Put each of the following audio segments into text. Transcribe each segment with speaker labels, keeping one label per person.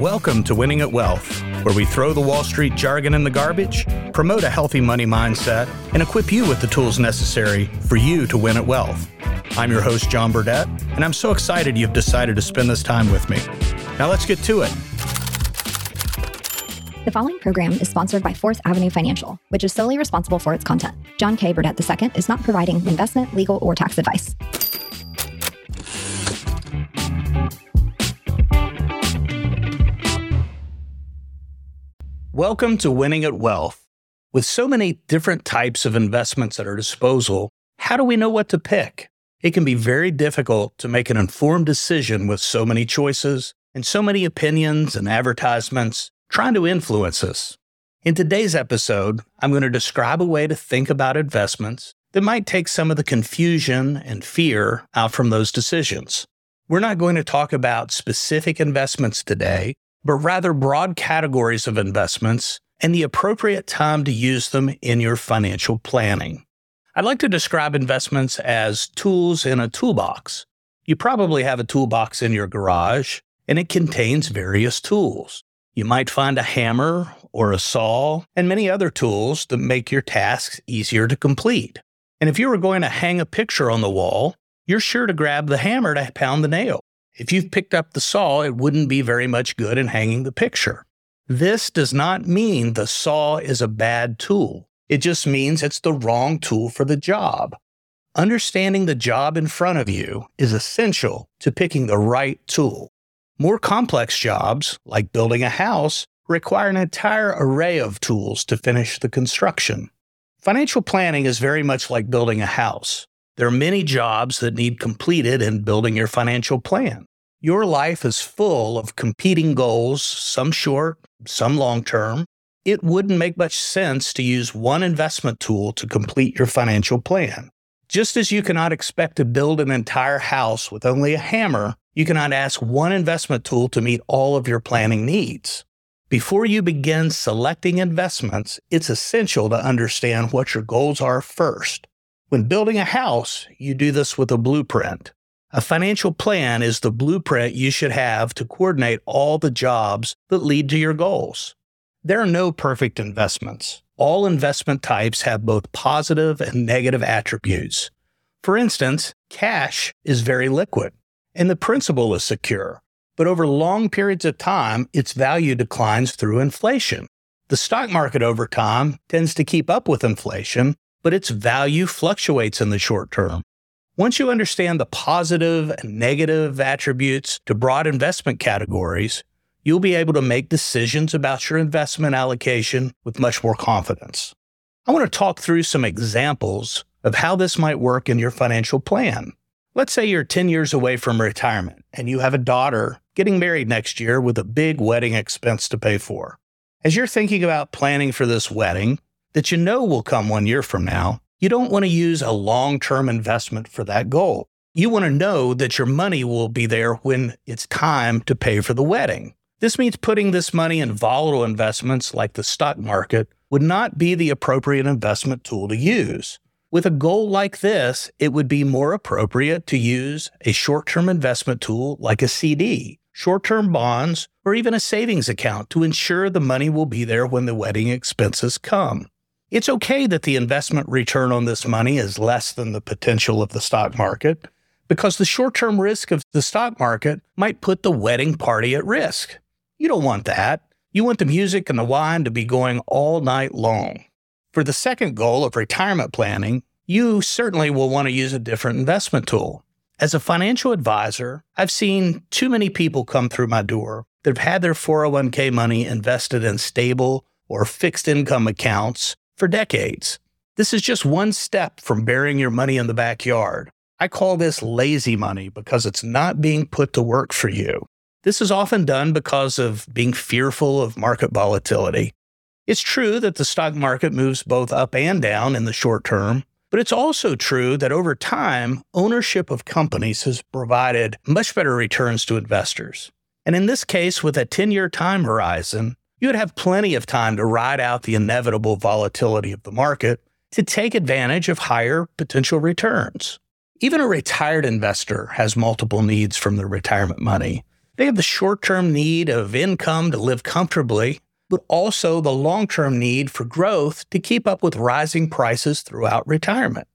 Speaker 1: Welcome to Winning at Wealth, where we throw the Wall Street jargon in the garbage, promote a healthy money mindset, and equip you with the tools necessary for you to win at wealth. I'm your host, John Burdett, and I'm so excited you've decided to spend this time with me. Now let's get to it.
Speaker 2: The following program is sponsored by Fourth Avenue Financial, which is solely responsible for its content. John K. Burdett II is not providing investment, legal, or tax advice.
Speaker 1: Welcome to Winning at Wealth. With so many different types of investments at our disposal, how do we know what to pick? It can be very difficult to make an informed decision with so many choices and so many opinions and advertisements trying to influence us. In today's episode, I'm going to describe a way to think about investments that might take some of the confusion and fear out from those decisions. We're not going to talk about specific investments today, but rather broad categories of investments and the appropriate time to use them in your financial planning. I'd like to describe investments as tools in a toolbox. You probably have a toolbox in your garage, and it contains various tools. You might find a hammer or a saw and many other tools that make your tasks easier to complete. And if you were going to hang a picture on the wall, you're sure to grab the hammer to pound the nail. If you've picked up the saw, it wouldn't be very much good in hanging the picture. This does not mean the saw is a bad tool. It just means it's the wrong tool for the job. Understanding the job in front of you is essential to picking the right tool. More complex jobs, like building a house, require an entire array of tools to finish the construction. Financial planning is very much like building a house. There are many jobs that need completed in building your financial plan. Your life is full of competing goals, some short, some long term. It wouldn't make much sense to use one investment tool to complete your financial plan. Just as you cannot expect to build an entire house with only a hammer, you cannot ask one investment tool to meet all of your planning needs. Before you begin selecting investments, it's essential to understand what your goals are first. When building a house, you do this with a blueprint. A financial plan is the blueprint you should have to coordinate all the jobs that lead to your goals. There are no perfect investments. All investment types have both positive and negative attributes. For instance, cash is very liquid and the principal is secure, but over long periods of time, its value declines through inflation. The stock market over time tends to keep up with inflation, but its value fluctuates in the short term. Once you understand the positive and negative attributes to broad investment categories, you'll be able to make decisions about your investment allocation with much more confidence. I want to talk through some examples of how this might work in your financial plan. Let's say you're 10 years away from retirement and you have a daughter getting married next year with a big wedding expense to pay for. As you're thinking about planning for this wedding that you know will come one year from now, you don't want to use a long term investment for that goal. You want to know that your money will be there when it's time to pay for the wedding. This means putting this money in volatile investments like the stock market would not be the appropriate investment tool to use. With a goal like this, it would be more appropriate to use a short term investment tool like a CD, short term bonds, or even a savings account to ensure the money will be there when the wedding expenses come. It's okay that the investment return on this money is less than the potential of the stock market because the short term risk of the stock market might put the wedding party at risk. You don't want that. You want the music and the wine to be going all night long. For the second goal of retirement planning, you certainly will want to use a different investment tool. As a financial advisor, I've seen too many people come through my door that have had their 401k money invested in stable or fixed income accounts for decades. This is just one step from burying your money in the backyard. I call this lazy money because it's not being put to work for you. This is often done because of being fearful of market volatility. It's true that the stock market moves both up and down in the short term, but it's also true that over time, ownership of companies has provided much better returns to investors. And in this case, with a 10 year time horizon, you would have plenty of time to ride out the inevitable volatility of the market to take advantage of higher potential returns. Even a retired investor has multiple needs from their retirement money. They have the short term need of income to live comfortably, but also the long term need for growth to keep up with rising prices throughout retirement.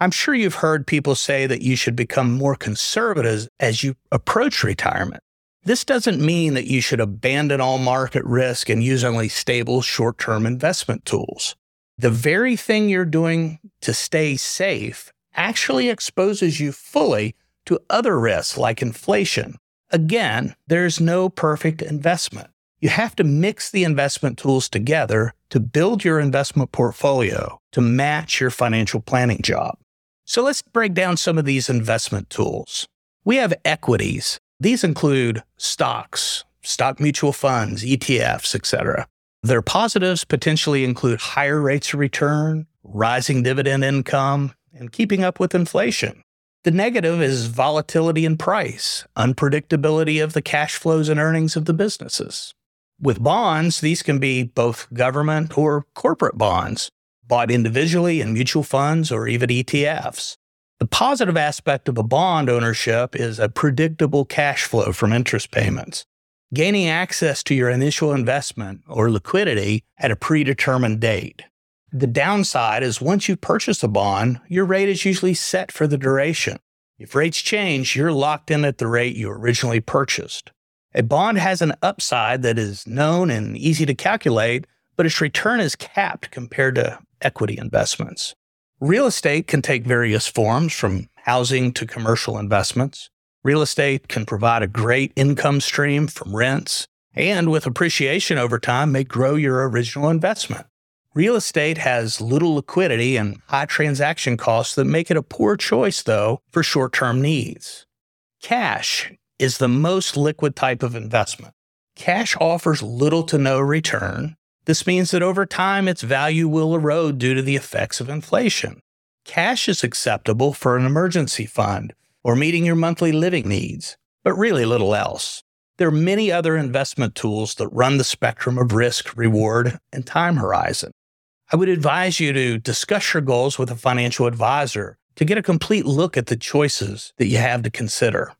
Speaker 1: I'm sure you've heard people say that you should become more conservative as you approach retirement. This doesn't mean that you should abandon all market risk and use only stable short term investment tools. The very thing you're doing to stay safe actually exposes you fully to other risks like inflation, Again, there's no perfect investment. You have to mix the investment tools together to build your investment portfolio to match your financial planning job. So let's break down some of these investment tools. We have equities. These include stocks, stock mutual funds, ETFs, etc. Their positives potentially include higher rates of return, rising dividend income, and keeping up with inflation. The negative is volatility in price, unpredictability of the cash flows and earnings of the businesses. With bonds, these can be both government or corporate bonds, bought individually in mutual funds or even ETFs. The positive aspect of a bond ownership is a predictable cash flow from interest payments, gaining access to your initial investment or liquidity at a predetermined date. The downside is once you purchase a bond, your rate is usually set for the duration. If rates change, you're locked in at the rate you originally purchased. A bond has an upside that is known and easy to calculate, but its return is capped compared to equity investments. Real estate can take various forms from housing to commercial investments. Real estate can provide a great income stream from rents and with appreciation over time may grow your original investment. Real estate has little liquidity and high transaction costs that make it a poor choice, though, for short term needs. Cash is the most liquid type of investment. Cash offers little to no return. This means that over time, its value will erode due to the effects of inflation. Cash is acceptable for an emergency fund or meeting your monthly living needs, but really little else. There are many other investment tools that run the spectrum of risk, reward, and time horizon. I would advise you to discuss your goals with a financial advisor to get a complete look at the choices that you have to consider.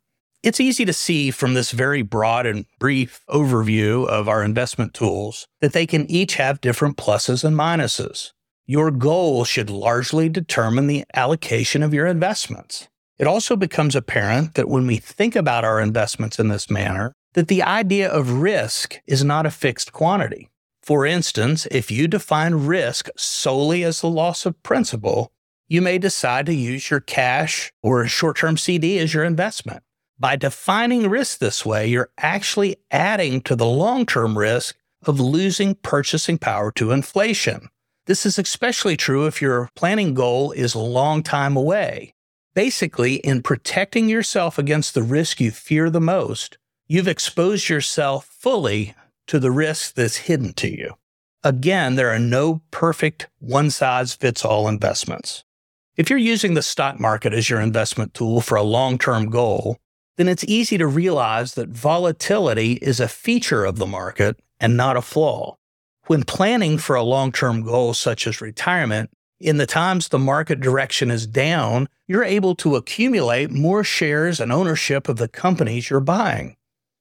Speaker 1: It's easy to see from this very broad and brief overview of our investment tools that they can each have different pluses and minuses. Your goal should largely determine the allocation of your investments. It also becomes apparent that when we think about our investments in this manner, that the idea of risk is not a fixed quantity. For instance, if you define risk solely as the loss of principal, you may decide to use your cash or a short term CD as your investment. By defining risk this way, you're actually adding to the long term risk of losing purchasing power to inflation. This is especially true if your planning goal is a long time away. Basically, in protecting yourself against the risk you fear the most, you've exposed yourself fully to the risk that's hidden to you. Again, there are no perfect one size fits all investments. If you're using the stock market as your investment tool for a long term goal, then it's easy to realize that volatility is a feature of the market and not a flaw. When planning for a long term goal such as retirement, in the times the market direction is down, you're able to accumulate more shares and ownership of the companies you're buying.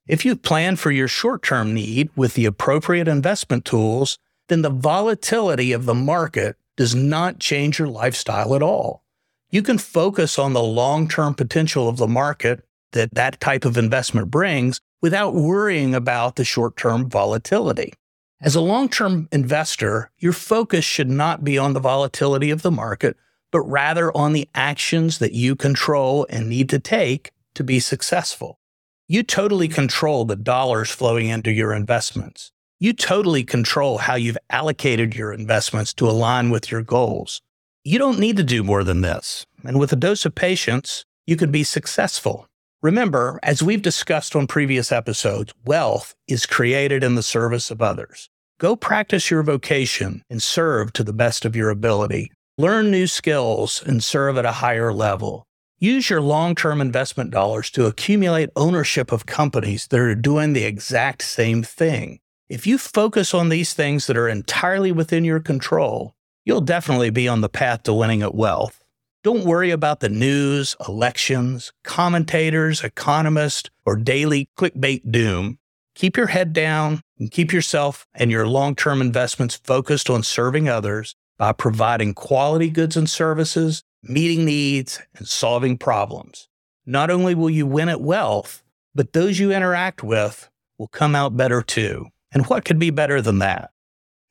Speaker 1: If you plan for your short term need with the appropriate investment tools, then the volatility of the market does not change your lifestyle at all. You can focus on the long term potential of the market that that type of investment brings without worrying about the short term volatility. As a long term investor, your focus should not be on the volatility of the market, but rather on the actions that you control and need to take to be successful. You totally control the dollars flowing into your investments. You totally control how you've allocated your investments to align with your goals. You don't need to do more than this. And with a dose of patience, you can be successful. Remember, as we've discussed on previous episodes, wealth is created in the service of others. Go practice your vocation and serve to the best of your ability. Learn new skills and serve at a higher level. Use your long term investment dollars to accumulate ownership of companies that are doing the exact same thing. If you focus on these things that are entirely within your control, you'll definitely be on the path to winning at wealth. Don't worry about the news, elections, commentators, economists, or daily clickbait doom. Keep your head down and keep yourself and your long term investments focused on serving others by providing quality goods and services, meeting needs, and solving problems. Not only will you win at wealth, but those you interact with will come out better too. And what could be better than that?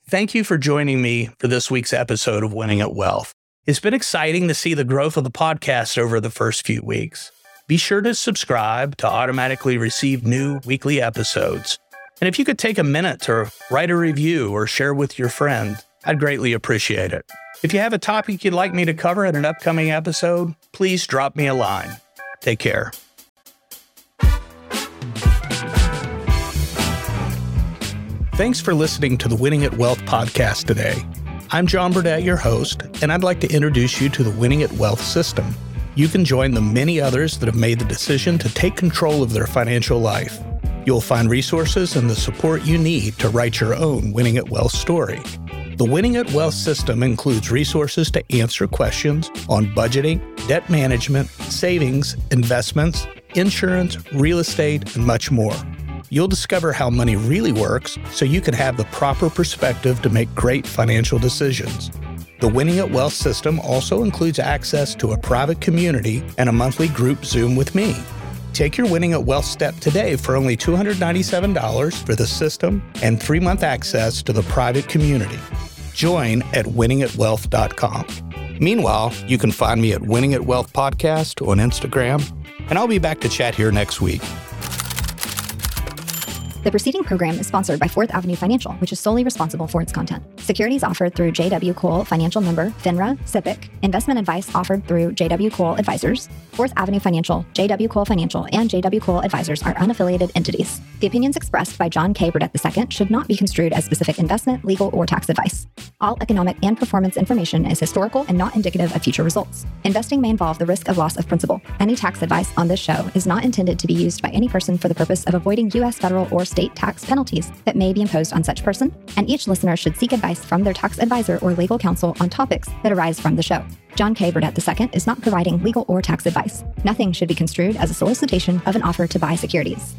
Speaker 1: Thank you for joining me for this week's episode of Winning at Wealth. It's been exciting to see the growth of the podcast over the first few weeks. Be sure to subscribe to automatically receive new weekly episodes. And if you could take a minute to write a review or share with your friend, I'd greatly appreciate it. If you have a topic you'd like me to cover in an upcoming episode, please drop me a line. Take care. Thanks for listening to the Winning at Wealth podcast today. I'm John Burdett, your host, and I'd like to introduce you to the Winning at Wealth system. You can join the many others that have made the decision to take control of their financial life. You'll find resources and the support you need to write your own Winning at Wealth story. The Winning at Wealth system includes resources to answer questions on budgeting, debt management, savings, investments, insurance, real estate, and much more. You'll discover how money really works so you can have the proper perspective to make great financial decisions. The Winning at Wealth system also includes access to a private community and a monthly group Zoom with me. Take your Winning at Wealth step today for only $297 for the system and three month access to the private community. Join at winningatwealth.com. Meanwhile, you can find me at Winning at Wealth Podcast on Instagram, and I'll be back to chat here next week.
Speaker 2: The preceding program is sponsored by Fourth Avenue Financial, which is solely responsible for its content. Securities offered through JW Cole Financial Member, FINRA, SIPC. Investment advice offered through JW Cole Advisors. Fourth Avenue Financial, JW Cole Financial, and JW Cole Advisors are unaffiliated entities. The opinions expressed by John K. Burdett II should not be construed as specific investment, legal, or tax advice. All economic and performance information is historical and not indicative of future results. Investing may involve the risk of loss of principal. Any tax advice on this show is not intended to be used by any person for the purpose of avoiding U.S. federal or state tax penalties that may be imposed on such person, and each listener should seek advice from their tax advisor or legal counsel on topics that arise from the show. John K. Burdett II is not providing legal or tax advice. Nothing should be construed as a solicitation of an offer to buy securities.